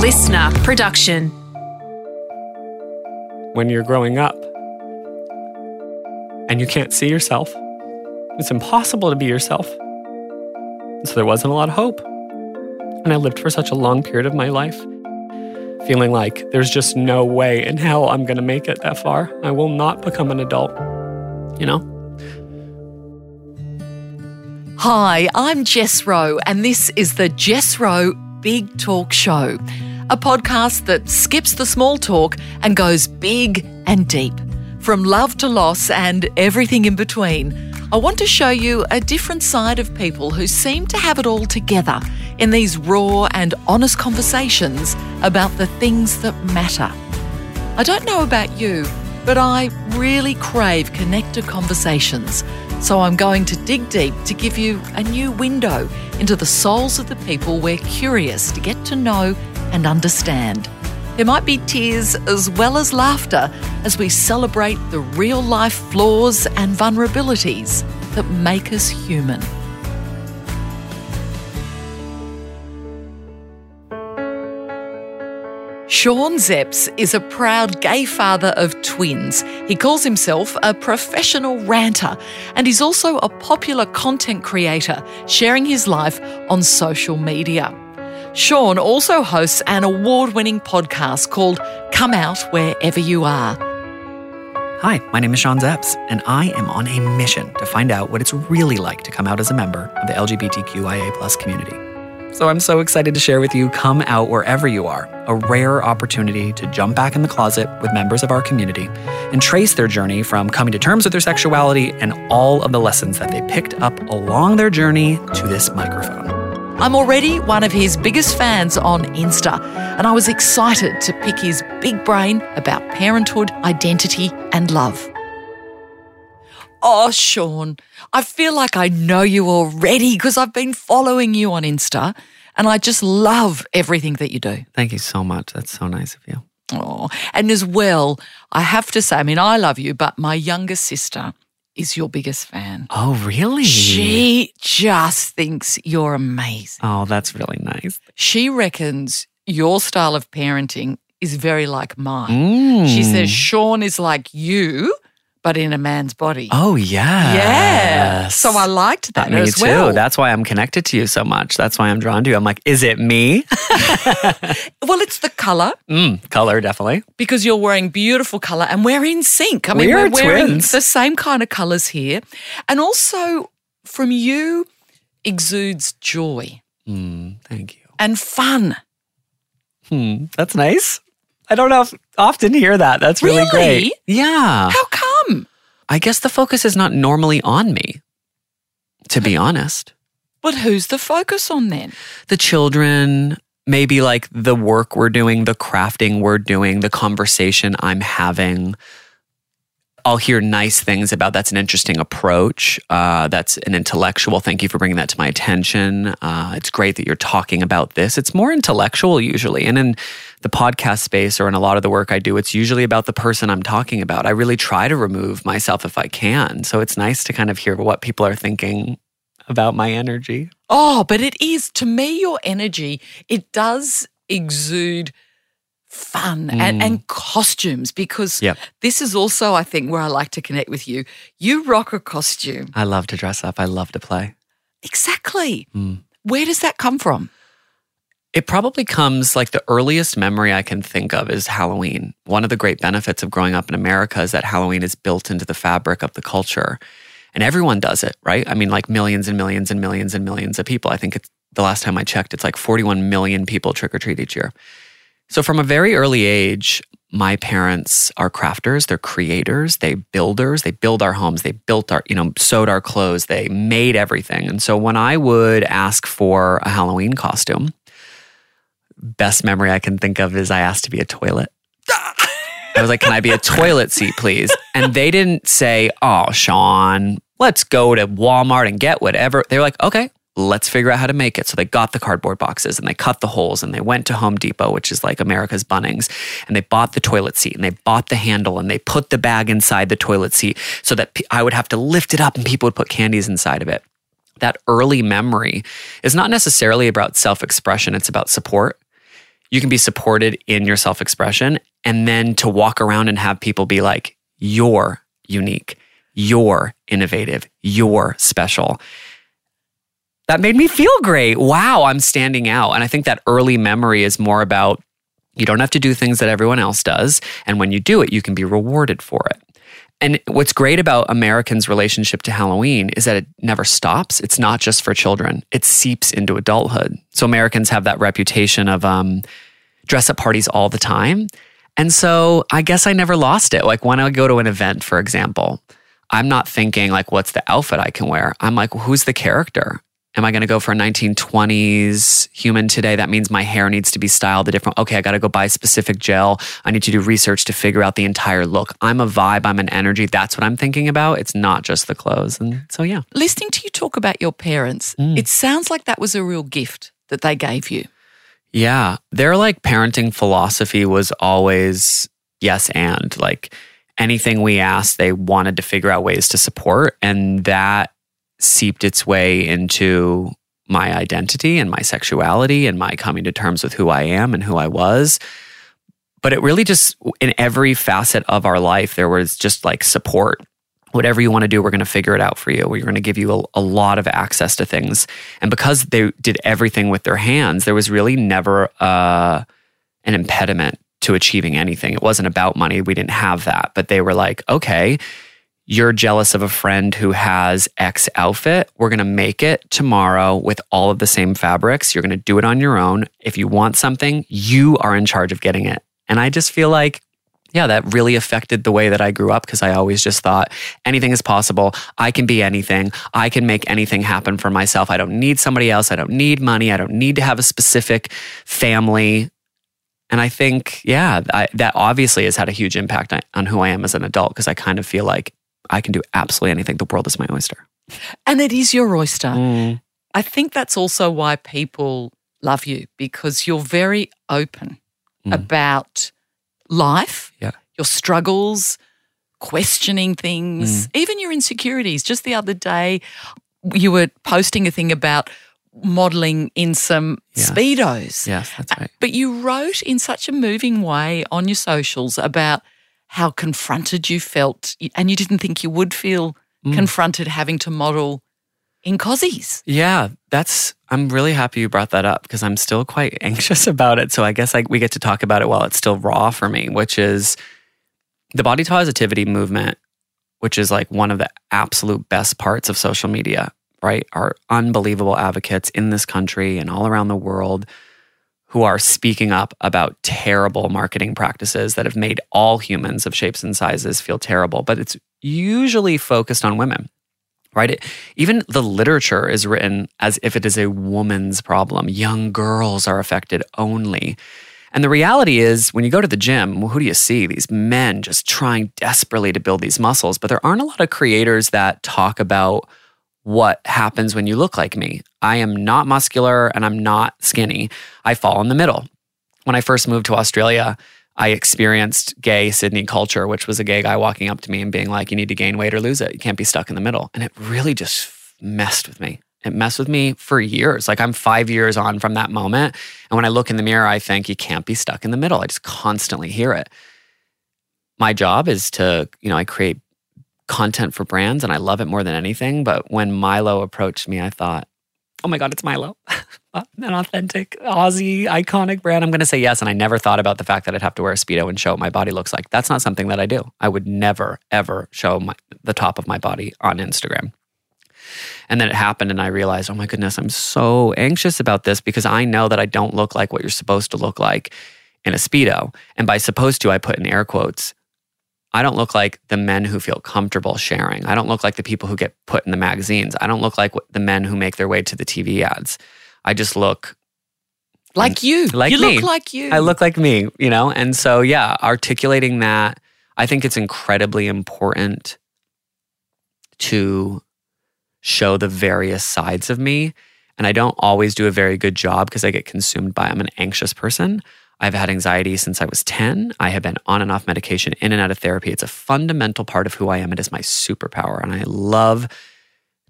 listener production. When you're growing up and you can't see yourself, it's impossible to be yourself. So there wasn't a lot of hope. And I lived for such a long period of my life feeling like there's just no way in hell I'm going to make it that far. I will not become an adult. You know? Hi, I'm Jess Rowe, and this is the Jess Rowe Big Talk Show, a podcast that skips the small talk and goes big and deep. From love to loss and everything in between, I want to show you a different side of people who seem to have it all together in these raw and honest conversations about the things that matter. I don't know about you, but I really crave connected conversations. So I'm going to dig deep to give you a new window into the souls of the people we're curious to get to know and understand. There might be tears as well as laughter as we celebrate the real life flaws and vulnerabilities that make us human. Sean Szeps is a proud gay father of twins. He calls himself a professional ranter and he's also a popular content creator, sharing his life on social media. Sean also hosts an award winning podcast called Come Out Wherever You Are. Hi, my name is Sean Szeps, and I am on a mission to find out what it's really like to come out as a member of the LGBTQIA community. So I'm so excited to share with you Come Out Wherever You Are, a rare opportunity to jump back in the closet with members of our community and trace their journey from coming to terms with their sexuality and all of the lessons that they picked up along their journey to this microphone. I'm already one of his biggest fans on Insta, and I was excited to pick his big brain about parenthood, identity, and love. Oh, Sean, I feel like I know you already because I've been following you on Insta and I just love everything that you do. Thank you so much. That's so nice of you. Oh, and as well, I have to say, I mean, I love you, but my younger sister is your biggest fan. Oh, really? She just thinks you're amazing. Oh, that's really nice. She reckons your style of parenting is very like mine. She Mm. says Sean is like you, but in a man's body. Oh, yeah. Yeah. So I liked that Me as too. well. That's why I'm connected to you so much. That's why I'm drawn to you. I'm like, is it me? well, it's the color mm, color, definitely. because you're wearing beautiful color and we're in sync. I mean, We we're wearing twins. the same kind of colors here. And also from you exudes joy Mm, thank you. and fun. Hmm, that's nice. I don't know often hear that. That's really, Really? great. Yeah. How? I guess the focus is not normally on me, to be honest. But who's the focus on then? The children, maybe like the work we're doing, the crafting we're doing, the conversation I'm having. I'll hear nice things about that's an interesting approach. Uh, that's an intellectual. Thank you for bringing that to my attention. Uh, it's great that you're talking about this. It's more intellectual usually. And in the podcast space or in a lot of the work I do, it's usually about the person I'm talking about. I really try to remove myself if I can. So it's nice to kind of hear what people are thinking about my energy. Oh, but it is to me your energy. It does exude fun and, and costumes because Mm. Yep. this is also, I think, where I like to connect with you. You rock a costume. I love to dress up. I love to play. Exactly. Mm. Where does that come from? It probably comes like the earliest memory I can think of is Halloween. One of the great benefits of growing up in America is that Halloween is built into the fabric of the culture. And everyone does it, right? I mean, like millions and millions and millions and millions of people. I think it's the last time I checked, it's like 41 million people trick or treat each year. So from a very early age, my parents are crafters, they're creators, they builders, they build our homes, they built our, you know, sewed our clothes, they made everything. And so when I would ask for a Halloween costume, best memory I can think of is I asked to be a toilet. I was like, "Can I be a toilet seat, please?" And they didn't say, "Oh, Sean, let's go to Walmart and get whatever." They were like, "Okay, let's figure out how to make it." So they got the cardboard boxes and they cut the holes and they went to Home Depot, which is like America's Bunnings, and they bought the toilet seat and they bought the handle and they put the bag inside the toilet seat so that I would have to lift it up and people would put candies inside of it. That early memory is not necessarily about self expression, it's about support you can be supported in your self expression and then to walk around and have people be like, you're unique, you're innovative, you're special. That made me feel great. Wow, I'm standing out. And I think that early memory is more about you don't have to do things that everyone else does. And when you do it, you can be rewarded for it. And what's great about Americans' relationship to Halloween is that it never stops. It's not just for children, it seeps into adulthood. So Americans have that reputation of um, dress up parties all the time. And so I guess I never lost it. Like when I go to an event, for example, I'm not thinking like, what's the outfit I can wear? I'm like, who's the character? Am I going to go for a 1920s human today? That means my hair needs to be styled a different. Okay, I got to go buy specific gel. I need to do research to figure out the entire look. I'm a vibe. I'm an energy. That's what I'm thinking about. It's not just the clothes. And so, yeah. Listening to you talk about your parents, mm. it sounds like that was a real gift that they gave you. Yeah, their like parenting philosophy was always yes and like anything we asked, they wanted to figure out ways to support, and that seeped its way into my identity and my sexuality and my coming to terms with who I am and who I was. But it really just, in every facet of our life, there was just like support. Whatever you want to do, we're going to figure it out for you. We're going to give you a, a, lot of access to things. And because they did everything with their hands, there was really never uh, an impediment to achieving anything. It wasn't about money. We didn't have that. But they were like, okay, you're jealous of a friend who has X outfit. We're going to make it tomorrow with all of the same fabrics. You're going to do it on your own. If you want something, you are in charge of getting it. And I just feel like, yeah, that really affected the way that I grew up because I always just thought anything is possible. I can be anything. I can make anything happen for myself. I don't need somebody else. I don't need money. I don't need to have a specific family. And I think, yeah, I, that obviously has had a huge impact on who I am as an adult because I kind of feel like I can do absolutely anything. The world is my oyster. And it is your oyster. Mm. I think that's also why people love you because you're very open mm. about life, yeah. your struggles, questioning things, mm. even your insecurities. Just the other day, you were posting a thing about modeling in some yes. speedos. Yes, that's right. But you wrote in such a moving way on your socials about how confronted you felt, and you didn't think you would feel mm. confronted having to model in cozies. Yeah, that's. I'm really happy you brought that up because I'm still quite anxious about it. So I guess like we get to talk about it while it's still raw for me, which is the body positivity movement, which is like one of the absolute best parts of social media. Right, are unbelievable advocates in this country and all around the world who are speaking up about terrible marketing practices that have made all humans of shapes and sizes feel terrible, but it's usually focused on women. Right? It, even the literature is written as if it is a woman's problem. Young girls are affected only. And the reality is, when you go to the gym, well, who do you see? These men just trying desperately to build these muscles. But there aren't a lot of creators that talk about what happens when you look like me. I am not muscular and I'm not skinny. I fall in the middle. When I first moved to Australia, I experienced gay Sydney culture, which was a gay guy walking up to me and being like, You need to gain weight or lose it. You can't be stuck in the middle. And it really just messed with me. It messed with me for years. Like I'm five years on from that moment. And when I look in the mirror, I think you can't be stuck in the middle. I just constantly hear it. My job is to, you know, I create content for brands and I love it more than anything. But when Milo approached me, I thought, oh my God, it's Milo. Uh, an authentic Aussie iconic brand. I'm going to say yes. And I never thought about the fact that I'd have to wear a Speedo and show what my body looks like. That's not something that I do. I would never, ever show my, the top of my body on Instagram. And then it happened, and I realized, oh my goodness, I'm so anxious about this because I know that I don't look like what you're supposed to look like in a Speedo. And by supposed to, I put in air quotes I don't look like the men who feel comfortable sharing. I don't look like the people who get put in the magazines. I don't look like the men who make their way to the TV ads. I just look like you. Like you me. look like you. I look like me, you know? And so, yeah, articulating that, I think it's incredibly important to show the various sides of me. And I don't always do a very good job because I get consumed by I'm an anxious person. I've had anxiety since I was 10. I have been on and off medication, in and out of therapy. It's a fundamental part of who I am. It is my superpower. And I love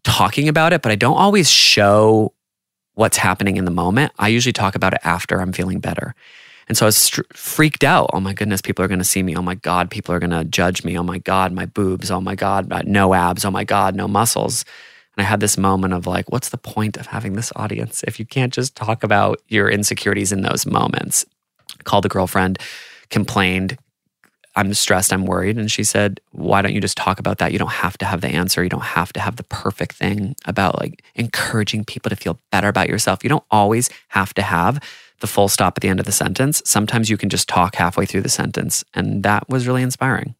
talking about it, but I don't always show what's happening in the moment. I usually talk about it after I'm feeling better. And so I was str- freaked out. Oh my goodness, people are going to see me. Oh my God, people are going to judge me. Oh my God, my boobs. Oh my God, uh, no abs. Oh my God, no muscles. And I had this moment of like, what's the point of having this audience if you can't just talk about your insecurities in those moments? Called a girlfriend, complained, I'm stressed, I'm worried. And she said, Why don't you just talk about that? You don't have to have the answer. You don't have to have the perfect thing about like encouraging people to feel better about yourself. You don't always have to have the full stop at the end of the sentence. Sometimes you can just talk halfway through the sentence. And that was really inspiring.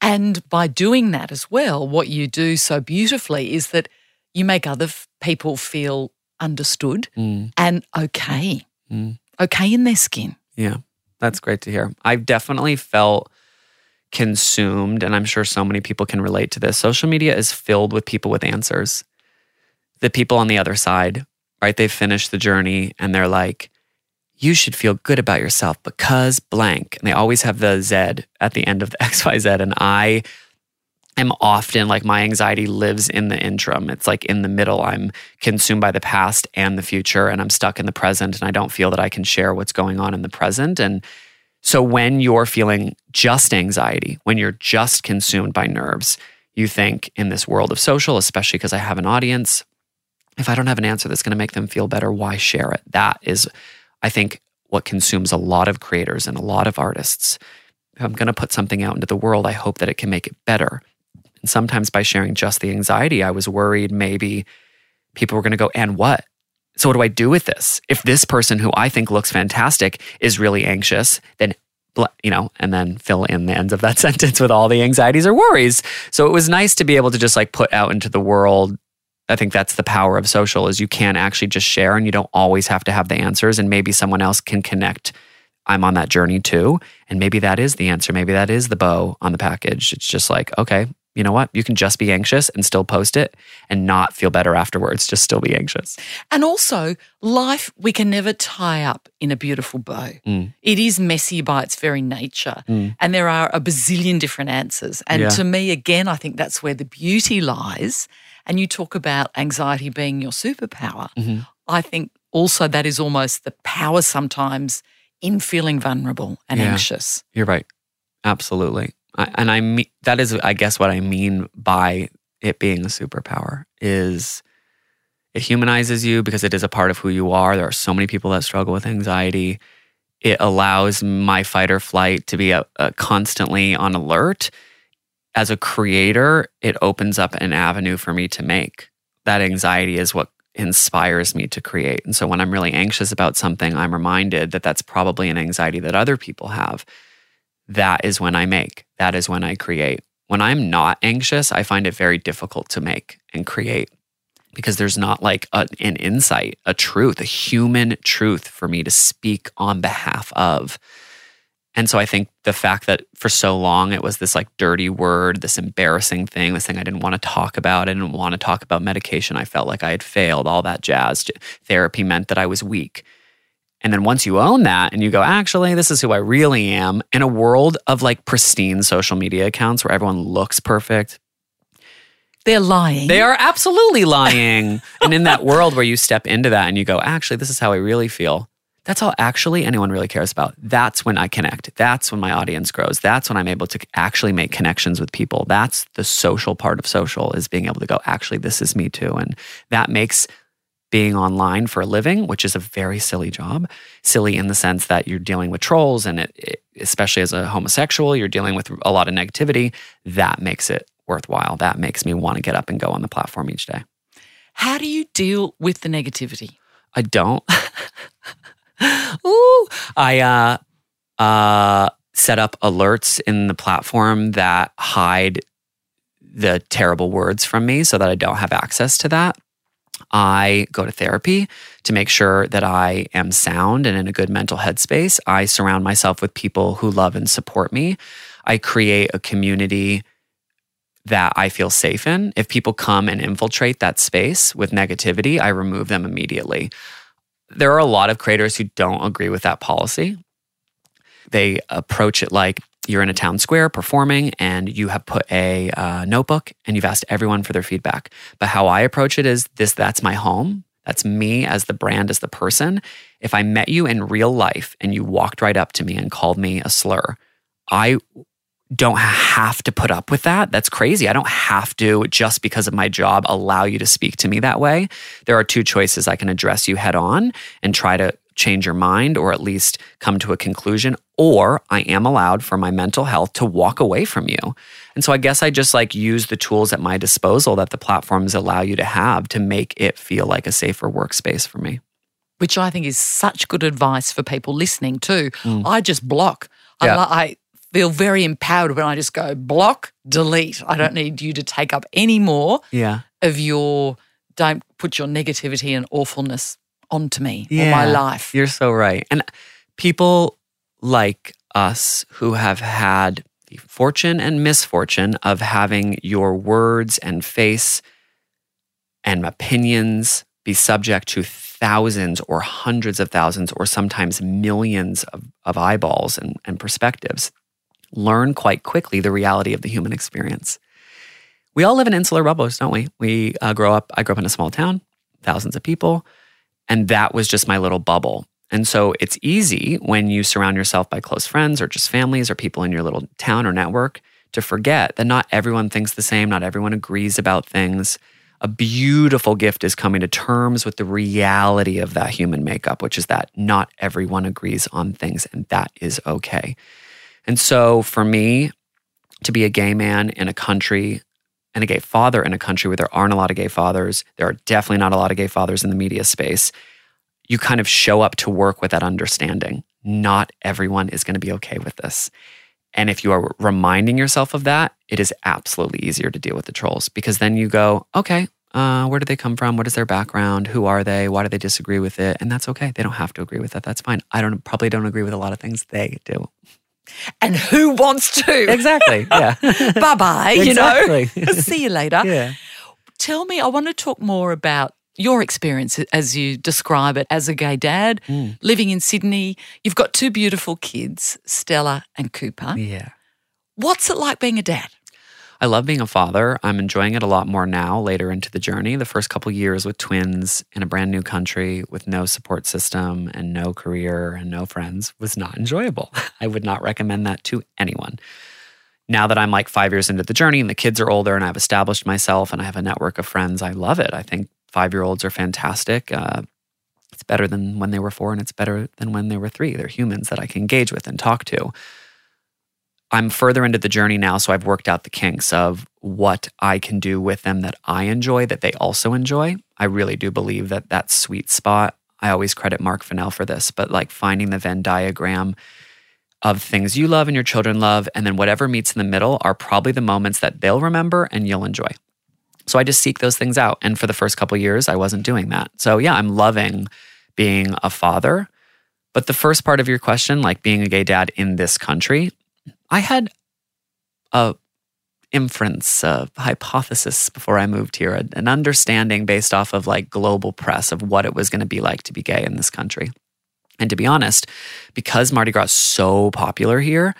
And by doing that as well, what you do so beautifully is that you make other people feel understood Mm, and okay, mm. Okay in their skin. Yeah, that's great to hear. I've definitely felt consumed, and I'm sure so many people can relate to this. Social media is filled with people with answers. The people on the other side, right? They've finished the journey and they're like, you should feel good about yourself because blank. And they always have the Z at the end of the XYZ. And I am often like my anxiety lives in the interim. It's like in the middle. I'm consumed by the past and the future, and I'm stuck in the present. And I don't feel that I can share what's going on in the present. And so when you're feeling just anxiety, when you're just consumed by nerves, you think in this world of social, especially because I have an audience, if I don't have an answer that's going to make them feel better, why share it? That is, I think, what consumes a lot of creators and a lot of artists. If I'm going to put something out into the world, I hope that it can make it better. And sometimes by sharing just the anxiety, I was worried maybe people were going to go, and what? So, what do I do with this? If this person who I think looks fantastic is really anxious, then, you know, and then fill in the ends of that sentence with all the anxieties or worries. So, it was nice to be able to just like put out into the world. I think that's the power of social is you can actually just share and you don't always have to have the answers and maybe someone else can connect I'm on that journey too and maybe that is the answer maybe that is the bow on the package it's just like okay you know what you can just be anxious and still post it and not feel better afterwards just still be anxious And also, life we can never tie up in a beautiful bow. Mm. It is messy by its very nature, Mm. and there are a bazillion different answers. And Yeah. to me, again, I think that's where the beauty lies. And you talk about anxiety being your superpower. Mhm. I think also that is almost the power sometimes in feeling vulnerable and Yeah. anxious. You're right. Absolutely. And I mean that is I guess what I mean by it being a superpower is it humanizes you because it is a part of who you are. There are so many people that struggle with anxiety. It allows my fight or flight to be a, a constantly on alert. As a creator, it opens up an avenue for me to make. That anxiety is what inspires me to create. And so when I'm really anxious about something, I'm reminded that that's probably an anxiety that other people have that is when I make. That is when I create. When I'm not anxious, I find it very difficult to make and create because there's not like a, an insight, a truth, a human truth for me to speak on behalf of. And so I think the fact that for so long it was this like dirty word, this embarrassing thing, this thing I didn't want to talk about. I didn't want to talk about medication. I felt like I had failed, all that jazz. Therapy meant that I was weak. And then once you own that and you go, actually, this is who I really am in a world of like pristine social media accounts where everyone looks perfect, They're lying. they are absolutely lying. and in that world where you step into that and you go, actually, this is how I really feel. That's all actually anyone really cares about. That's when I connect. That's when my audience grows. That's when I'm able to actually make connections with people. That's the social part of social is being able to go, actually, this is me too. And that makes being online for a living, which is a very silly job, silly in the sense that you're dealing with trolls and it, it, especially as a homosexual, you're dealing with a lot of negativity. That makes it worthwhile. That makes me want to get up and go on the platform each day. How do you deal with the negativity? I don't. Ooh, I uh, uh, set up alerts in the platform that hide the terrible words from me so that I don't have access to that. I go to therapy to make sure that I am sound and in a good mental headspace. I surround myself with people who love and support me. I create a community that I feel safe in. If people come and infiltrate that space with negativity, I remove them immediately. There are a lot of creators who don't agree with that policy. They approach it like you're in a town square performing and you have put a uh, notebook and you've asked everyone for their feedback. But how I approach it is this that's my home. That's me as the brand, as the person. If I met you in real life and you walked right up to me and called me a slur, I don't have to put up with that. That's crazy. I don't have to, just because of my job, allow you to speak to me that way. There are two choices. I can address you head on and try to change your mind or at least come to a conclusion, or I am allowed for my mental health to walk away from you. And so I guess I just like use the tools at my disposal that the platforms allow you to have to make it feel like a safer workspace for me. Which I think is such good advice for people listening too. Mm. I just block. Yeah. I, I feel very empowered when I just go block, delete. I don't need you to take up any more Yeah. of your, don't put your negativity and awfulness onto me or my life. You're so right. And people like us who have had the fortune and misfortune of having your words and face and opinions be subject to thousands or hundreds of thousands or sometimes millions of, of eyeballs and, and perspectives learn quite quickly the reality of the human experience. We all live in insular bubbles, don't we? We uh, grow up, I grew up in a small town, thousands of people. And that was just my little bubble. And so it's easy when you surround yourself by close friends or just families or people in your little town or network to forget that not everyone thinks the same, not everyone agrees about things. A beautiful gift is coming to terms with the reality of that human makeup, which is that not everyone agrees on things, and that is okay. And so for me, to be a gay man in a country and a gay father in a country where there aren't a lot of gay fathers, there are definitely not a lot of gay fathers in the media space. You kind of show up to work with that understanding. Not everyone is going to be okay with this. And if you are reminding yourself of that, it is absolutely easier to deal with the trolls because then you go, okay, uh, where do they come from? What is their background? Who are they? Why do they disagree with it? And that's okay. They don't have to agree with it. That's fine. I don't probably don't agree with a lot of things they do. And who wants to? Exactly. Yeah. bye bye, you know. See you later. yeah. Tell me, I want to talk more about your experience as you describe it as a gay dad Mm. living in Sydney. You've got two beautiful kids, Stella and Cooper. Yeah. What's it like being a dad? I love being a father. I'm enjoying it a lot more now, later into the journey. The first couple years with twins in a brand new country with no support system and no career and no friends was not enjoyable. I would not recommend that to anyone. Now that I'm like five years into the journey and the kids are older and I've established myself and I have a network of friends, I love it. I think five year olds are fantastic. Uh, it's better than when they were four and it's better than when they were three. They're humans that I can engage with and talk to. I'm further into the journey now, so I've worked out the kinks of what I can do with them that I enjoy, that they also enjoy. I really do believe that that sweet spot. I always credit Mark Fennell for this, but like finding the Venn diagram of things you love and your children love, and then whatever meets in the middle are probably the moments that they'll remember and you'll enjoy. So I just seek those things out. And for the first couple years, I wasn't doing that. So yeah, I'm loving being a father. But the first part of your question, like being a gay dad in this country, I had a inference, a hypothesis before I moved here, an understanding based off of like global press of what it was going to be like to be gay in this country. And to be honest, because Mardi Gras is so popular here,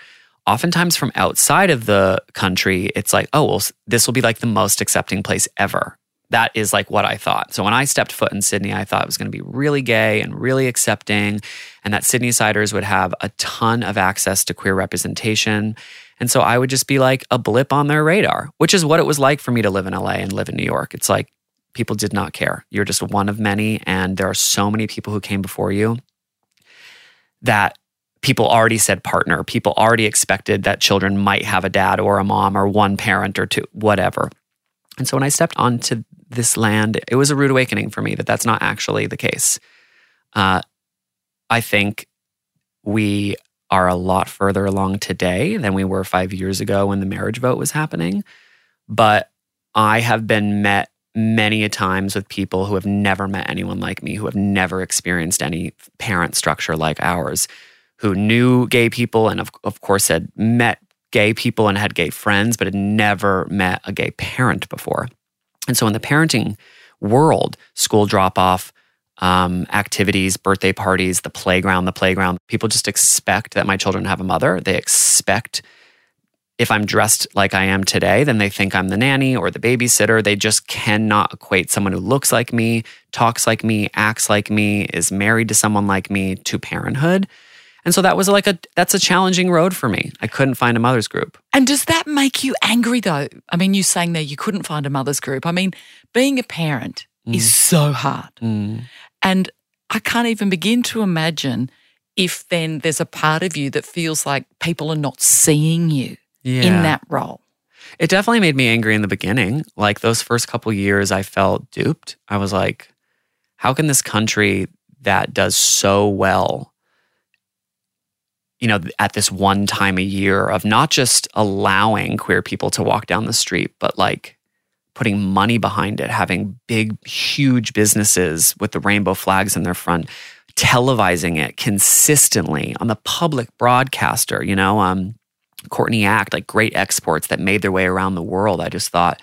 oftentimes from outside of the country, it's like, oh, well, this will be like the most accepting place ever. That is like what I thought. So when I stepped foot in Sydney, I thought it was going to be really gay and really accepting, and that Sydney siders would have a ton of access to queer representation. And so I would just be like a blip on their radar, which is what it was like for me to live in LA and live in New York. It's like people did not care. You're just one of many, and there are so many people who came before you that people already said partner. People already expected that children might have a dad or a mom or one parent or two, whatever. And so when I stepped onto this land, it was a rude awakening for me that that's not actually the case. Uh, I think we are a lot further along today than we were five years ago when the marriage vote was happening. But I have been met many a times with people who have never met anyone like me, who have never experienced any parent structure like ours, who knew gay people and, of, of course, had met gay people and had gay friends, but had never met a gay parent before. And so, in the parenting world, school drop off, um, activities, birthday parties, the playground, the playground, people just expect that my children have a mother. They expect if I'm dressed like I am today, then they think I'm the nanny or the babysitter. They just cannot equate someone who looks like me, talks like me, acts like me, is married to someone like me to parenthood. And so that was like a that's a challenging road for me. I couldn't find a mother's group. And does that make you angry though? I mean, you saying there you couldn't find a mother's group. I mean, being a parent Mm. is so hard. And I can't even begin to imagine if then there's a part of you that feels like people are not seeing you Yeah. in that role. It definitely made me angry in the beginning. Like those first couple years, I felt duped. I was like, how can this country that does so well, you know, at this one time a year of not just allowing queer people to walk down the street, but like putting money behind it, having big, huge businesses with the rainbow flags in their front, televising it consistently on the public broadcaster, you know, um, Courtney Act, like great exports that made their way around the world. I just thought,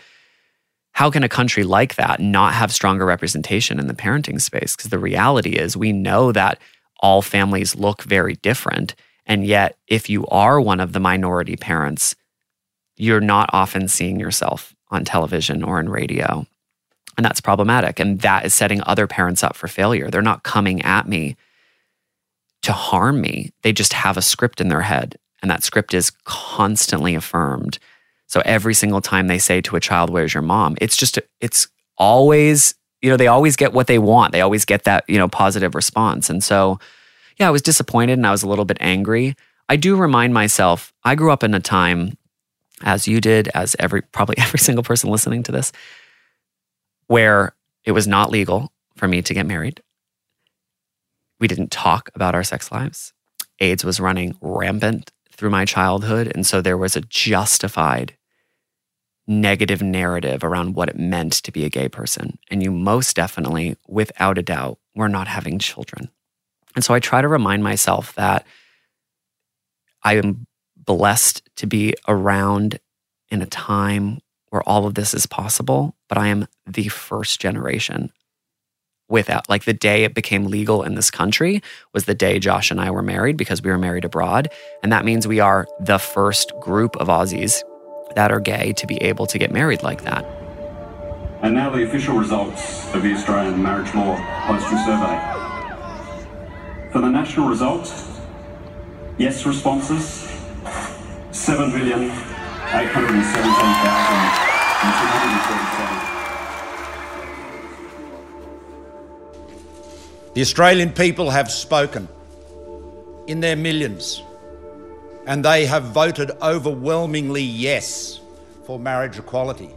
how can a country like that not have stronger representation in the parenting space? Because the reality is, we know that all families look very different. And yet, if you are one of the minority parents, you're not often seeing yourself on television or in radio. And that's problematic. And that is setting other parents up for failure. They're not coming at me to harm me, they just have a script in their head. And that script is constantly affirmed. So every single time they say to a child, Where's your mom? It's just, it's always, you know, they always get what they want. They always get that, you know, positive response. And so, yeah, I was disappointed and I was a little bit angry. I do remind myself, I grew up in a time, as you did, as every, probably every single person listening to this, where it was not legal for me to get married. We didn't talk about our sex lives. AIDS was running rampant through my childhood. And so there was a justified negative narrative around what it meant to be a gay person. And you most definitely, without a doubt, were not having children. And so I try to remind myself that I am blessed to be around in a time where all of this is possible, but I am the first generation without like the day it became legal in this country was the day Josh and I were married because we were married abroad. And that means we are the first group of Aussies that are gay to be able to get married like that. And now the official results of the Australian Marriage Law Postal Survey. For the national result, yes responses, 7,817,237. The Australian people have spoken in their millions, and they have voted overwhelmingly yes for marriage equality.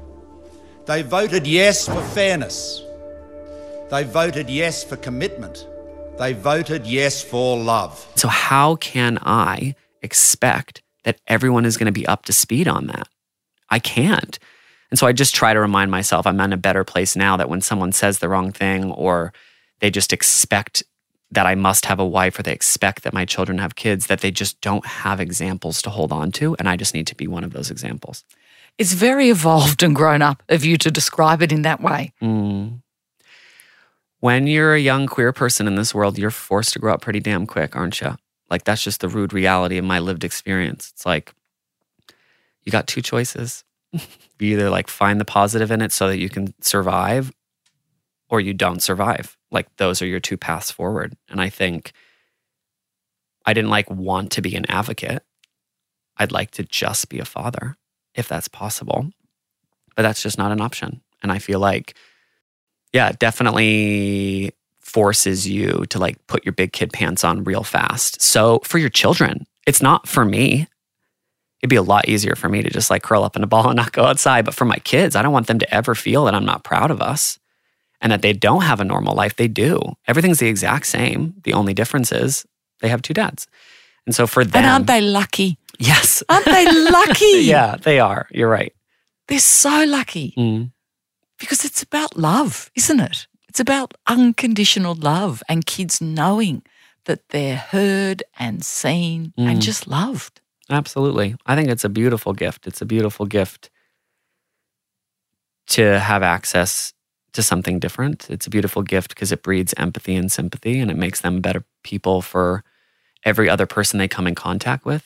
They voted yes for fairness. They voted yes for commitment. They voted yes for love. So, how can I expect that everyone is going to be up to speed on that? I can't. And so I just try to remind myself I'm in a better place now that when someone says the wrong thing or they just expect that I must have a wife or they expect that my children have kids, that they just don't have examples to hold on to. And I just need to be one of those examples. It's very evolved and grown up of you to describe it in that way. Mm. When you're a young queer person in this world, you're forced to grow up pretty damn quick, aren't you? Like, that's just the rude reality of my lived experience. It's like, you got two choices. you either like find the positive in it so that you can survive, or you don't survive. Like, those are your two paths forward. And I think I didn't like want to be an advocate. I'd like to just be a father if that's possible. But that's just not an option. And I feel like, yeah, it definitely forces you to like put your big kid pants on real fast. So for your children, it's not for me. It'd be a lot easier for me to just like curl up in a ball and not go outside. But for my kids, I don't want them to ever feel that I'm not proud of us and that they don't have a normal life. They do. Everything's the exact same. The only difference is they have two dads. And so for them. And aren't they lucky? Yes. Aren't they lucky? yeah, they are. You're right. They're so lucky Mm. Because it's about love, isn't it? It's about unconditional love and kids knowing that they're heard and seen Mm. and just loved. Absolutely. I think it's a beautiful gift. It's a beautiful gift to have access to something different. It's a beautiful gift because it breeds empathy and sympathy and it makes them better people for every other person they come in contact with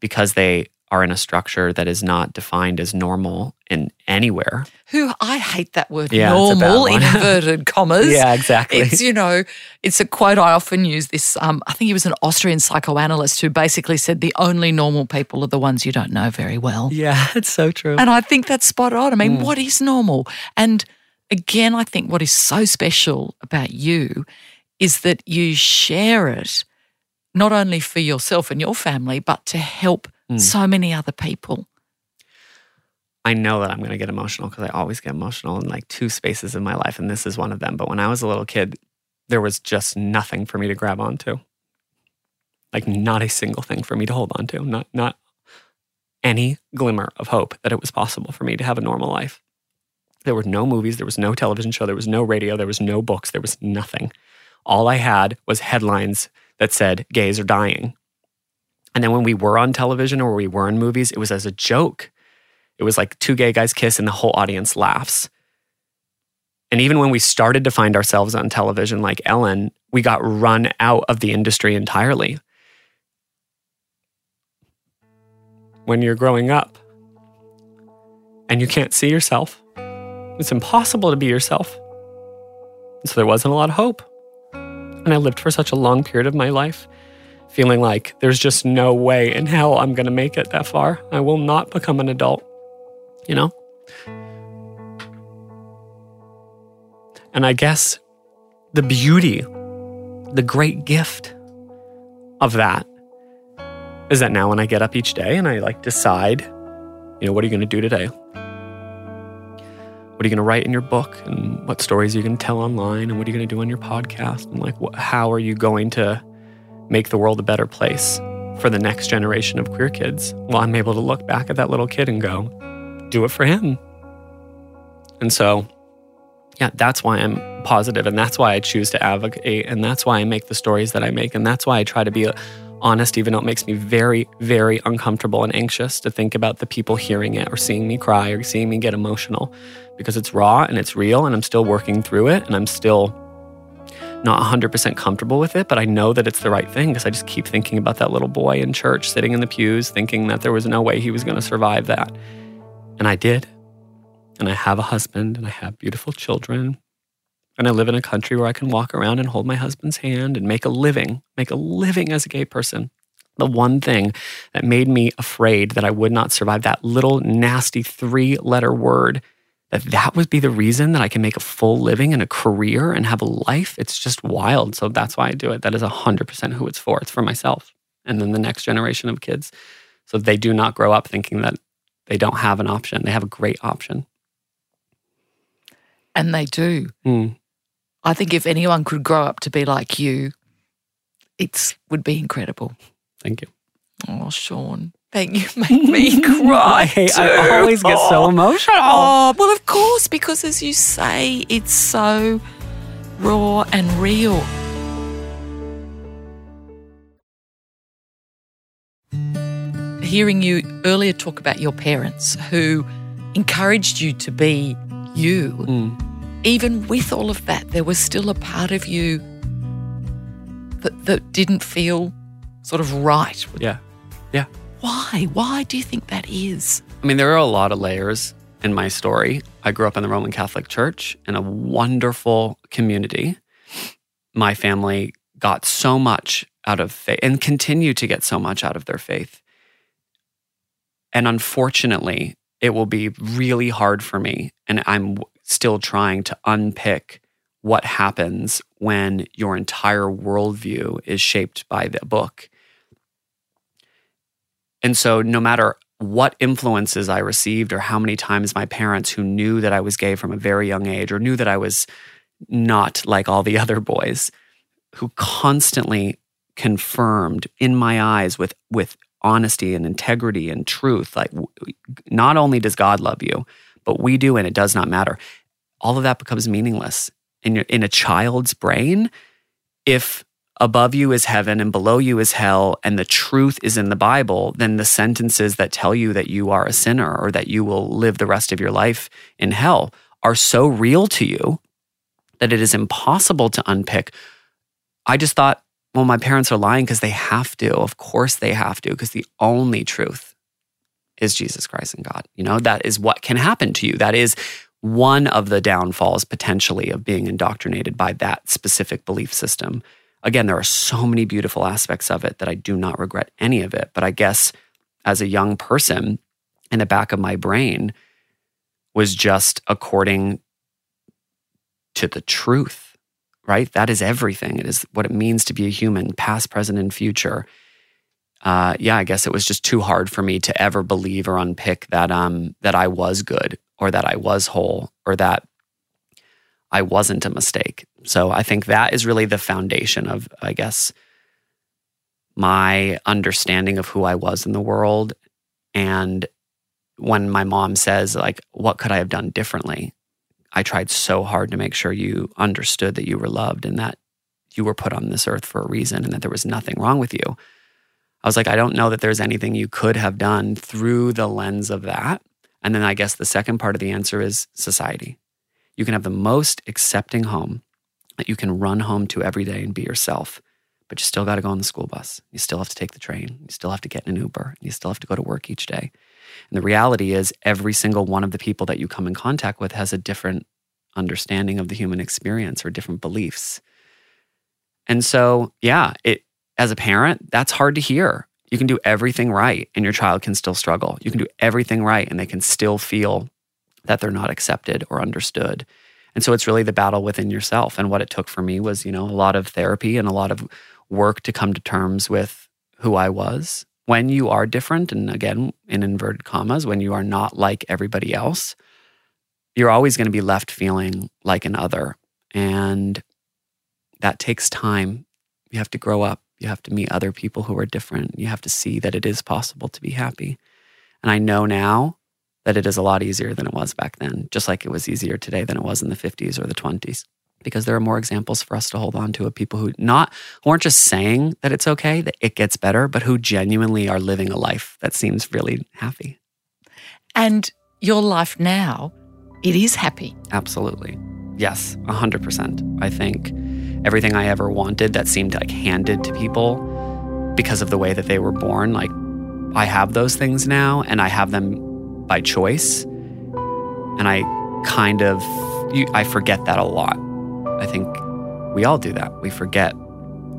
because they are in a structure that is not defined as normal in anywhere. Who I hate that word Yeah, it's a bad normal in inverted commas. Yeah, exactly. It's, you know, it's a quote I often use this. Um, I think he was an Austrian psychoanalyst who basically said the only normal people are the ones you don't know very well. yeah, it's so true. And I think that's spot on. I Mm. mean, what is normal? And again, I think what is so special about you is that you share it not only for yourself and your family, but to help Mm. so many other people. I know that I'm going to get emotional because I always get emotional in like two spaces in my life, and this is one of them. But when I was a little kid, there was just nothing for me to grab onto. Like not a single thing for me to hold on to. Not not any glimmer of hope that it was possible for me to have a normal life. There were no movies, there was no television show, there was no radio, there was no books, there was nothing. All I had was headlines that said gays are dying. And then when we were on television or we were in movies, it was as a joke. It was like two gay guys kiss and the whole audience laughs. And even when we started to find ourselves on television like Ellen, we got run out of the industry entirely. When you're growing up and you can't see yourself, it's impossible to be yourself. So there wasn't a lot of hope. And I lived for such a long period of my life feeling like there's just no way in hell I'm going to make it that far. I will not become an adult, you know? And I guess the beauty, the great gift of that is that now when I get up each day and I like decide, you know, what are you going to do today? What are you going to write in your book? And what stories are you going to tell online? And what are you going to do on your podcast? And like, how are you going to make the world a better place for the next generation of queer kids? Well, I'm able to look back at that little kid and go, do it for him. And so, yeah, that's why I'm positive, and that's why I choose to advocate, and that's why I make the stories that I make, and that's why I try to be honest, even though it makes me very, very uncomfortable and anxious to think about the people hearing it or seeing me cry or seeing me get emotional, because it's raw and it's real, and I'm still working through it, and I'm still not 100% comfortable with it, but I know that it's the right thing because I just keep thinking about that little boy in church sitting in the pews, thinking that there was no way he was going to survive that. And I did. And I have a husband and I have beautiful children. And I live in a country where I can walk around and hold my husband's hand and make a living, make a living as a gay person. The one thing that made me afraid that I would not survive that little nasty three letter word that that would be the reason that I can make a full living and a career and have a life. It's just wild. So that's why I do it. That is 100% who it's for. It's for myself and then the next generation of kids. So they do not grow up thinking that they don't have an option. They have a great option. And they do. Mm. I think if anyone could grow up to be like you, it would be incredible. Thank you. Oh, Sean, thank you. Make me cry. I, I always get so Oh. emotional. Oh, well, of course, because as you say, it's so raw and real. Hearing you earlier talk about your parents who encouraged you to be you, Mm. even with all of that, there was still a part of you that, that didn't feel sort of right. Yeah. Yeah. Why? Why do you think that is? I mean, there are a lot of layers in my story. I grew up in the Roman Catholic Church in a wonderful community. My family got so much out of faith and continue to get so much out of their faith. And unfortunately, it will be really hard for me. And I'm still trying to unpick what happens when your entire worldview is shaped by the book. And so, no matter what influences I received, or how many times my parents, who knew that I was gay from a very young age, or knew that I was not like all the other boys, who constantly confirmed in my eyes with, with honesty and integrity and truth, like, not only does God love you, but we do, and it does not matter. All of that becomes meaningless in, your, in a child's brain if above you is heaven and below you is hell, and the truth is in the Bible, then the sentences that tell you that you are a sinner or that you will live the rest of your life in hell are so real to you that it is impossible to unpick. I just thought, well, my parents are lying because they have to. Of course they have to, because the only truth is Jesus Christ and God. You know, that is what can happen to you. That is one of the downfalls potentially of being indoctrinated by that specific belief system. Again, there are so many beautiful aspects of it that I do not regret any of it. But I guess as a young person, in the back of my brain was just according to the truth, right? That is everything. It is what it means to be a human, past, present, and future. Uh, yeah, I guess it was just too hard for me to ever believe or unpick that um, that I was good or that I was whole or that I wasn't a mistake. So I think that is really the foundation of, I guess, my understanding of who I was in the world. And when my mom says, like, what could I have done differently? I tried so hard to make sure you understood that you were loved and that you were put on this earth for a reason and that there was nothing wrong with you. I was like, I don't know that there's anything you could have done through the lens of that. And then I guess the second part of the answer is society. You can have the most accepting home that you can run home to every day and be yourself, but you still got to go on the school bus. You still have to take the train. You still have to get in an Uber. You still have to go to work each day. And the reality is, every single one of the people that you come in contact with has a different understanding of the human experience or different beliefs. And so, yeah, it as a parent, that's hard to hear. You can do everything right and your child can still struggle. You can do everything right and they can still feel that they're not accepted or understood. And so it's really the battle within yourself. And what it took for me was, you know, a lot of therapy and a lot of work to come to terms with who I was. When you are different, and again, in inverted commas, when you are not like everybody else, you're always going to be left feeling like an other. And that takes time. You have to grow up. You have to meet other people who are different. You have to see that it is possible to be happy. And I know now that it is a lot easier than it was back then, just like it was easier today than it was in the 50s or the 20s. Because there are more examples for us to hold on to of people who not who aren't just saying that it's okay, that it gets better, but who genuinely are living a life that seems really happy. And your life now, it is happy. Absolutely. Yes, 100%. I think everything I ever wanted that seemed like handed to people because of the way that they were born. Like, I have those things now and I have them by choice. And I kind of, you, I forget that a lot. I think we all do that. We forget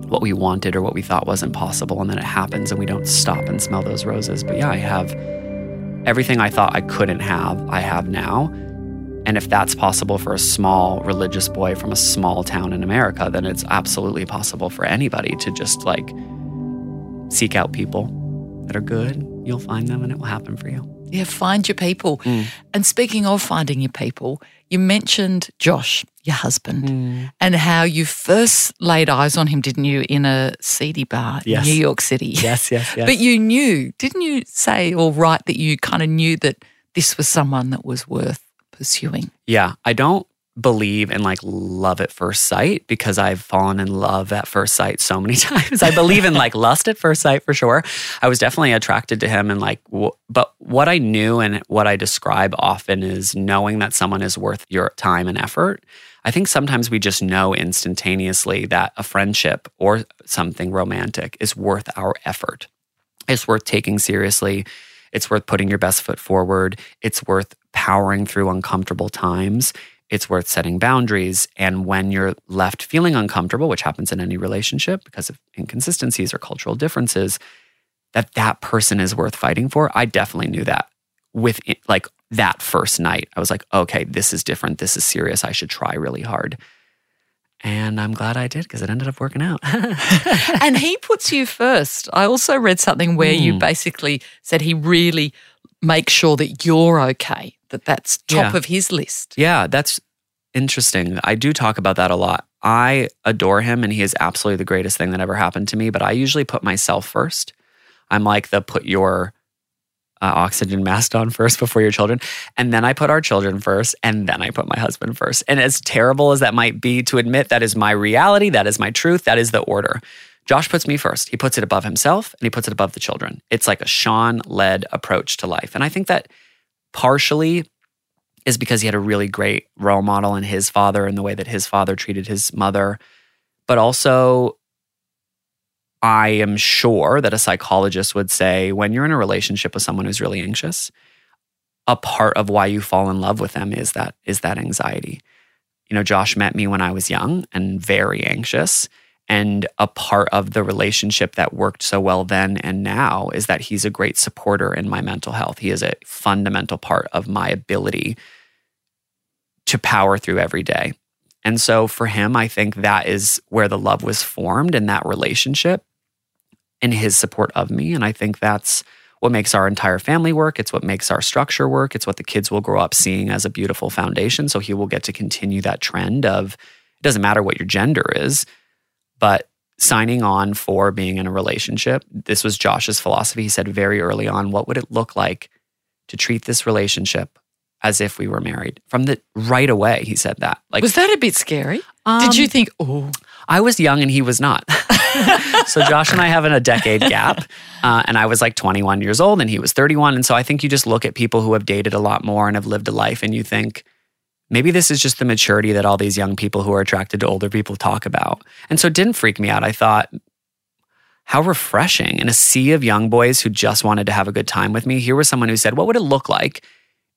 what we wanted or what we thought wasn't possible. And then it happens and we don't stop and smell those roses. But yeah, I have everything I thought I couldn't have, I have now. And if that's possible for a small religious boy from a small town in America, then it's absolutely possible for anybody to just like seek out people that are good. You'll find them and it will happen for you. Yeah, find your people. Mm. And speaking of finding your people, you mentioned Josh, your husband, mm. and how you first laid eyes on him, didn't you, in a seedy bar yes. in New York City? Yes, yes, yes. But you knew, didn't you say or write that you kind of knew that this was someone that was worth pursuing? Yeah, I don't believe in like love at first sight because I've fallen in love at first sight so many times. I believe in like lust at first sight for sure. I was definitely attracted to him and like w- but what I knew and what I describe often is knowing that someone is worth your time and effort. I think sometimes we just know instantaneously that a friendship or something romantic is worth our effort. It's worth taking seriously. It's worth putting your best foot forward. It's worth powering through uncomfortable times. It's worth setting boundaries. And when you're left feeling uncomfortable, which happens in any relationship because of inconsistencies or cultural differences, that that person is worth fighting for. I definitely knew that with like that first night. I was like, okay, this is different. This is serious. I should try really hard. And I'm glad I did because it ended up working out. and he puts you first. I also read something where mm. you hmm. basically said he really makes sure that you're okay that that's top yeah. of his list. Yeah, that's interesting. I do talk about that a lot. I adore him and he is absolutely the greatest thing that ever happened to me, but I usually put myself first. I'm like the put your uh, oxygen mask on first before your children. And then I put our children first. And then I put my husband first. And as terrible as that might be to admit, that is my reality. That is my truth. That is the order. Josh puts me first. He puts it above himself and he puts it above the children. It's like a Sean led approach to life. And I think that partially is because he had a really great role model in his father and the way that his father treated his mother. But also, I am sure that a psychologist would say when you're in a relationship with someone who's really anxious, a part of why you fall in love with them is that is that anxiety. You know, Josh met me when I was young and very anxious. And a part of the relationship that worked so well then and now is that he's a great supporter in my mental health. He is a fundamental part of my ability to power through every day. And so for him, I think that is where the love was formed in that relationship and his support of me. And I think that's what makes our entire family work. It's what makes our structure work. It's what the kids will grow up seeing as a beautiful foundation. So he will get to continue that trend of it doesn't matter what your gender is, but signing on for being in a relationship. This was Josh's philosophy. He said very early on, what would it look like to treat this relationship as if we were married? From the right away, he said that. Like Was that a bit scary? Um, Did you think, oh, I was young and he was not. so Josh and I have a decade gap, uh, and I was like 21 years old and he was 31. And so I think you just look at people who have dated a lot more and have lived a life, and you think maybe this is just the maturity that all these young people who are attracted to older people talk about. And so it didn't freak me out. I thought, how refreshing in a sea of young boys who just wanted to have a good time with me. Here was someone who said, What would it look like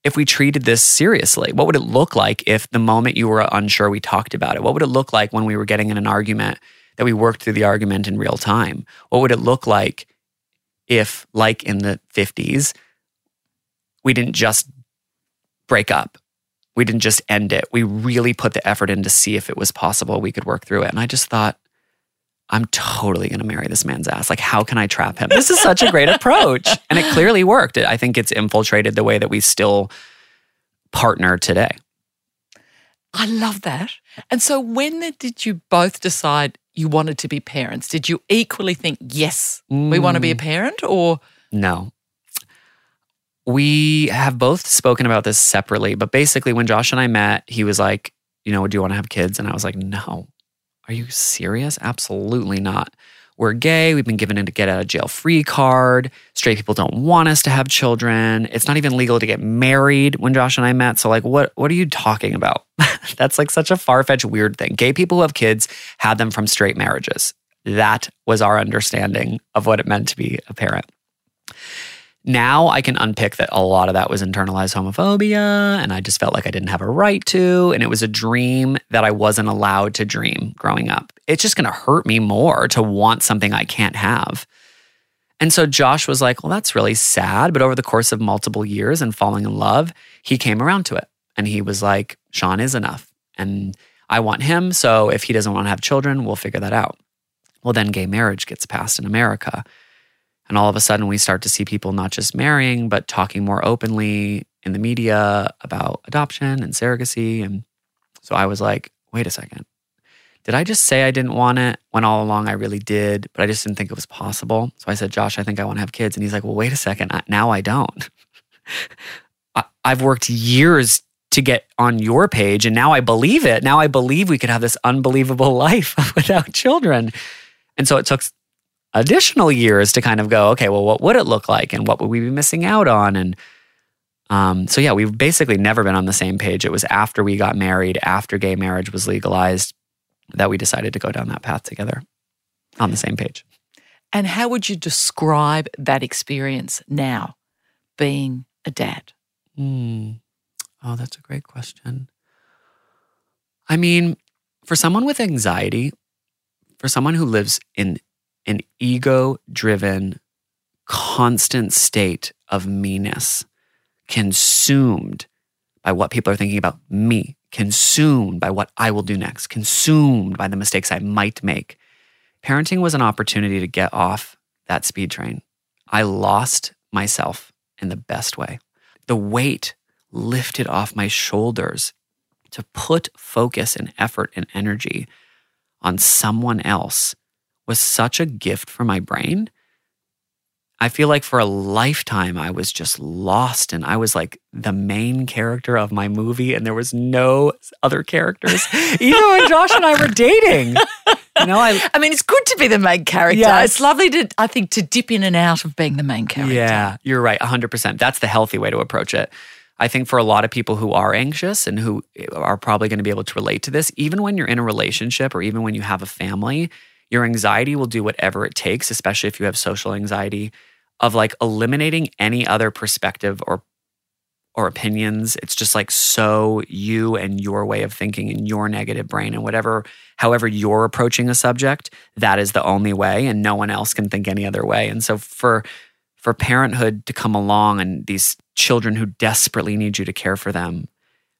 if we treated this seriously? What would it look like if the moment you were unsure, we talked about it? What would it look like when we were getting in an argument that we worked through the argument in real time? What would it look like if, like in the 50s, we didn't just break up? We didn't just end it. We really put the effort in to see if it was possible we could work through it. And I just thought, I'm totally going to marry this man's ass. Like, how can I trap him? This is such a great approach. And it clearly worked. I think it's infiltrated the way that we still partner today. I love that. And so, when did you both decide you wanted to be parents? Did you equally think, yes, mm. we want to be a mm. parent, or? No. We have both spoken about this separately, but basically, when Josh and I met, he was like, you know, do you want to have kids? And I was like, no. Are you serious? Absolutely not. We're gay. We've been given a get out of jail free card. Straight people don't want us to have children. It's not even legal to get married when Josh and I met. So, like, what, what are you talking about? That's like such a far fetched, weird thing. Gay people who have kids had them from straight marriages. That was our understanding of what it meant to be a parent. Now I can unpick that a lot of that was internalized homophobia, and I just felt like I didn't have a right to. And it was a dream that I wasn't allowed to dream growing up. It's just gonna hurt me more to want something I can't have. And so Josh was like, Well, that's really sad. But over the course of multiple years and falling in love, he came around to it. And he was like, Sean is enough. And I want him. So if he doesn't want to have children, we'll figure that out. Well, then gay marriage gets passed in America. And all of a sudden, we start to see people not just marrying, but talking more openly in the media about adoption and surrogacy. And so I was like, wait a second. Did I just say I didn't want it when all along I really did, but I just didn't think it was possible? So I said, Josh, I think I want to have kids. And he's like, well, wait a second. Now I don't. I've worked years to get on your page, and now I believe it. Now I believe we could have this unbelievable life without children. And so it took additional years to kind of go, okay, well, what would it look like and what would we be missing out on? And um, so, yeah, we've basically never been on the same page. It was after we got married, after gay marriage was legalized, that we decided to go down that path together on the same page. And how would you describe that experience now, being a dad? Mm. Oh, that's a great question. I mean, for someone with anxiety, for someone who lives in an ego driven, constant state of meanness, consumed by what people are thinking about me, consumed by what I will do next, consumed by the mistakes I might make. Parenting was an opportunity to get off that speed train. I lost myself in the best way. The weight lifted off my shoulders to put focus and effort and energy on someone else was such a gift for my brain. I feel like for a lifetime, I was just lost and I was like the main character of my movie, and there was no other characters. Even when Josh and I were dating. You know, I, I mean, it's good to be the main character. Yes. It's lovely to, I think, to dip in and out of being the main character. Yeah, you're right, 100%. That's the healthy way to approach it. I think for a lot of people who are anxious and who are probably going to be able to relate to this, even when you're in a relationship or even when you have a family, your anxiety will do whatever it takes, especially if you have social anxiety, of like eliminating any other perspective or or opinions. It's just like so you and your way of thinking and your negative brain and whatever, however you're approaching a subject, that is the only way, and no one else can think any other way. And so for for parenthood to come along and these children who desperately need you to care for them,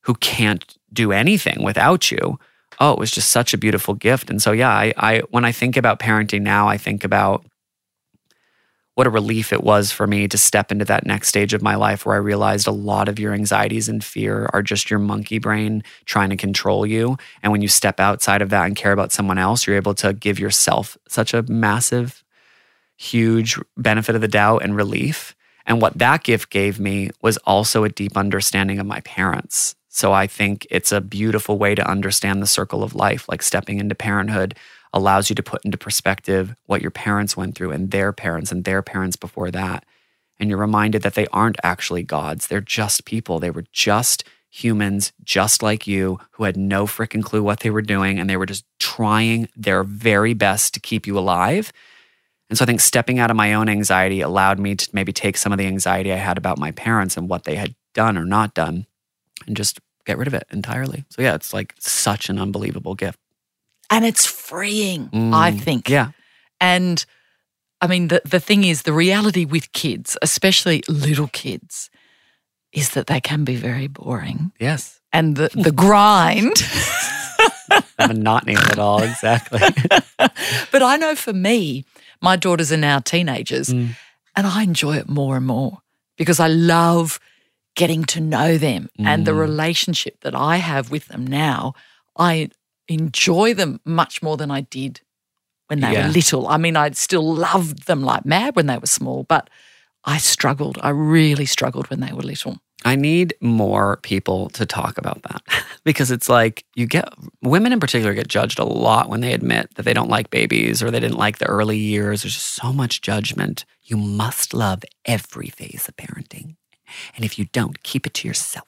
who can't do anything without you, oh, it was just such a beautiful gift. And so yeah, I, I when I think about parenting now, I think about what a relief it was for me to step into that next stage of my life where I realized a lot of your anxieties and fear are just your monkey brain trying to control you. And when you step outside of that and care about someone else, you're able to give yourself such a massive, huge benefit of the doubt and relief. And what that gift gave me was also a deep understanding of my parents. So I think it's a beautiful way to understand the circle of life, like stepping into parenthood allows you to put into perspective what your parents went through and their parents and their parents before that. And you're reminded that they aren't actually gods. They're just people. They were just humans, just like you, who had no freaking clue what they were doing. And they were just trying their very best to keep you alive. And so I think stepping out of my own anxiety allowed me to maybe take some of the anxiety I had about my parents and what they had done or not done and just get rid of it entirely. So yeah, it's like such an unbelievable gift and it's freeing, mm, I think. Yeah. And I mean, the, the thing is, the reality with kids, especially little kids, is that they can be very boring. Yes. And the, the grind. monotony of it all, exactly. but I know for me, my daughters are now teenagers, mm. and I enjoy it more and more because I love getting to know them mm. and the mm. relationship that I have with them now. I enjoy them much more than I did when they yeah. were little. I mean, I still loved them like mad when they were small, but I struggled. I really struggled when they were little. I need more people to talk about that because it's like you get women in particular get judged a lot when they admit that they don't like babies or they didn't like the early years. There's just so much judgment. You must love every phase of parenting. And if you don't, keep it to yourself.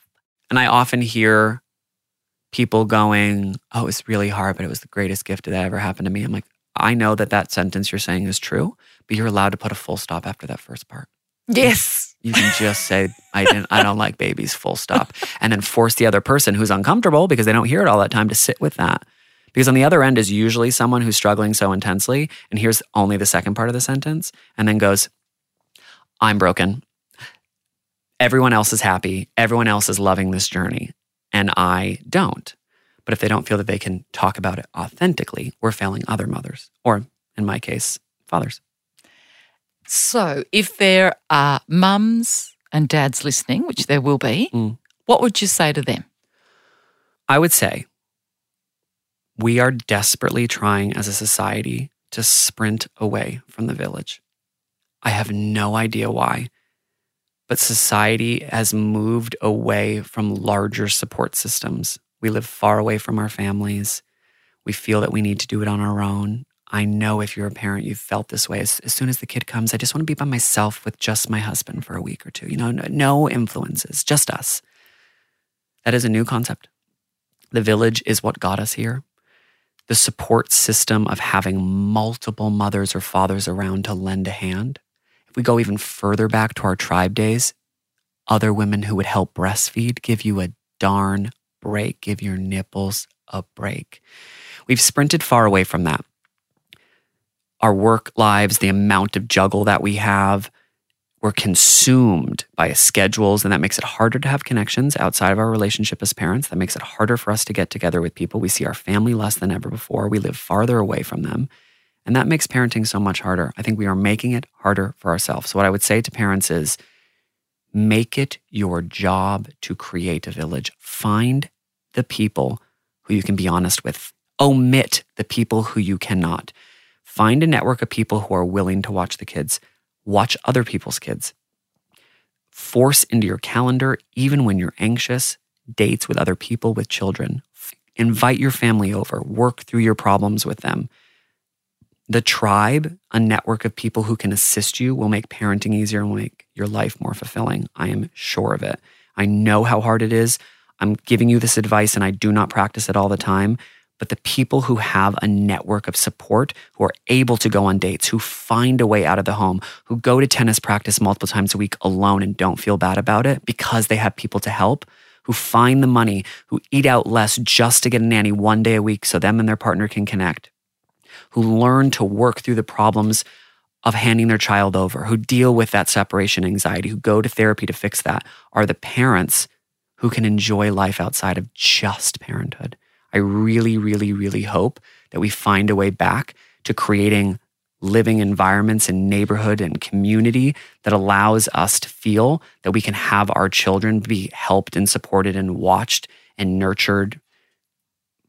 And I often hear people going, Oh, it's really hard, but it was the greatest gift that ever happened to me. I'm like, I know that that sentence you're saying is true, but you're allowed to put a full stop after that first part. Yes. You can just say, I didn't, I don't like babies, full stop. And then force the other person who's uncomfortable because they don't hear it all that time to sit with that. Because on the other end is usually someone who's struggling so intensely and hears only the second part of the sentence and then goes, I'm broken. Everyone else is happy. Everyone else is loving this journey and I don't. But if they don't feel that they can talk about it authentically, we're failing other mothers, or in my case, fathers. So if there are mums and dads listening, which there will be, mm. what would you say to them? I would say we are desperately trying as a society to sprint away from the village. I have no idea why but society has moved away from larger support systems. We live far away from our families. We feel that we need to do it on our own. I know if you're a parent, you've felt this way. As, as soon as the kid comes, I just want to be by myself with just my husband for a week or two. You know, no, no influences, just us. That is a new concept. The village is what got us here. The support system of having multiple mothers or fathers around to lend a hand if we go even further back to our tribe days, other women who would help breastfeed give you a darn break, give your nipples a break. We've sprinted far away from that. Our work lives, the amount of juggle that we have, we're consumed by schedules, and that makes it harder to have connections outside of our relationship as parents. That makes it harder for us to get together with people. We see our family less than ever before. We live farther away from them. And that makes parenting so much harder. I think we are making it harder for ourselves. So, what I would say to parents is make it your job to create a village. Find the people who you can be honest with, omit the people who you cannot. Find a network of people who are willing to watch the kids, watch other people's kids. Force into your calendar, even when you're anxious, dates with other people with children. Invite your family over, work through your problems with them the tribe, a network of people who can assist you, will make parenting easier and will make your life more fulfilling. I am sure of it. I know how hard it is. I'm giving you this advice and I do not practice it all the time, but the people who have a network of support, who are able to go on dates, who find a way out of the home, who go to tennis practice multiple times a week alone and don't feel bad about it because they have people to help, who find the money, who eat out less just to get a nanny one day a week so them and their partner can connect, who learn to work through the problems of handing their child over, who deal with that separation anxiety, who go to therapy to fix that, are the parents who can enjoy life outside of just parenthood. I really, really, really hope that we find a way back to creating living environments and neighborhood and community that allows us to feel that we can have our children be helped and supported and watched and nurtured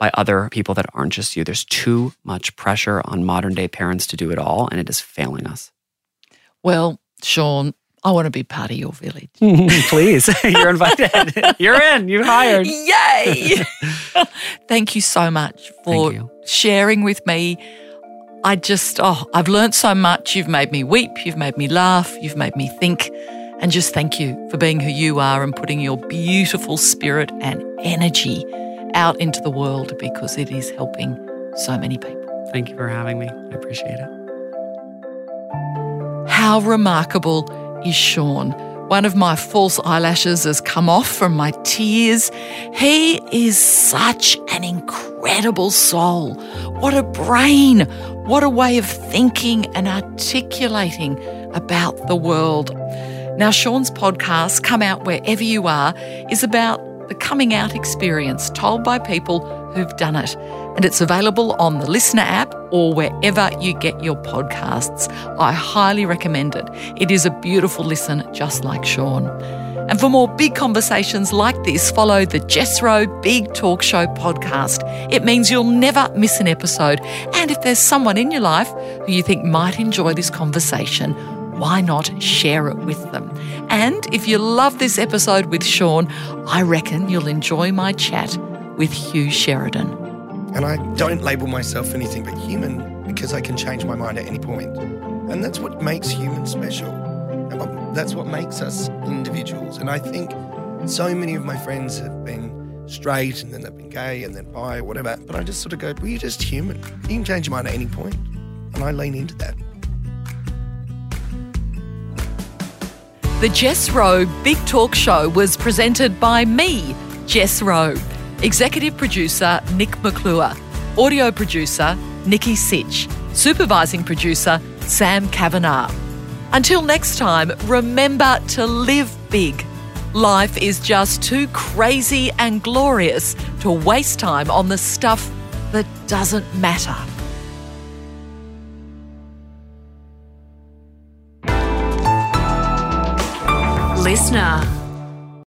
by other people that aren't just you. There's too much pressure on modern day parents to do it all, and it is failing us. Well, Sean, I want to be part of your village. Please, you're invited. you're in. you're hired. Yay! Thank you so much for sharing with me. I just, oh, I've learned so much. You've made me weep. You've made me laugh. You've made me think. And just thank you for being who you are and putting your beautiful spirit and energy out into the world because it is helping so many people. Thank you for having me. I appreciate it. How remarkable is Sean. One of my false eyelashes has come off from my tears. He is such an incredible soul. What a brain. What a way of thinking and articulating about the world. Now, Sean's podcast, Come Out Wherever You Are, is about the coming out experience told by people who've done it and it's available on the LiSTNR app or wherever you get your podcasts. I highly recommend it. It is a beautiful listen, just like Sean. And for more big conversations like this, follow the Jess Rowe Big Talk Show podcast. It means you'll never miss an episode. And if there's someone in your life who you think might enjoy this conversation, why not share it with them? And if you love this episode with Sean, I reckon you'll enjoy my chat with Hugh Sheridan. And I don't label myself anything but human because I can change my mind at any point. And that's what makes humans special. And that's what makes us individuals. And I think so many of my friends have been straight and then they've been gay and then bi or whatever. But I just sort of go, well, you're just human. You can change your mind at any point. And I lean into that. The Jess Rowe Big Talk Show was presented by me, Jess Rowe. Executive producer Nick McClure. Audio producer Nikki Sitch. Supervising producer Sam Kavanagh. Until next time, remember to live big. Life is just too crazy and glorious to waste time on the stuff that doesn't matter. LiSTNR.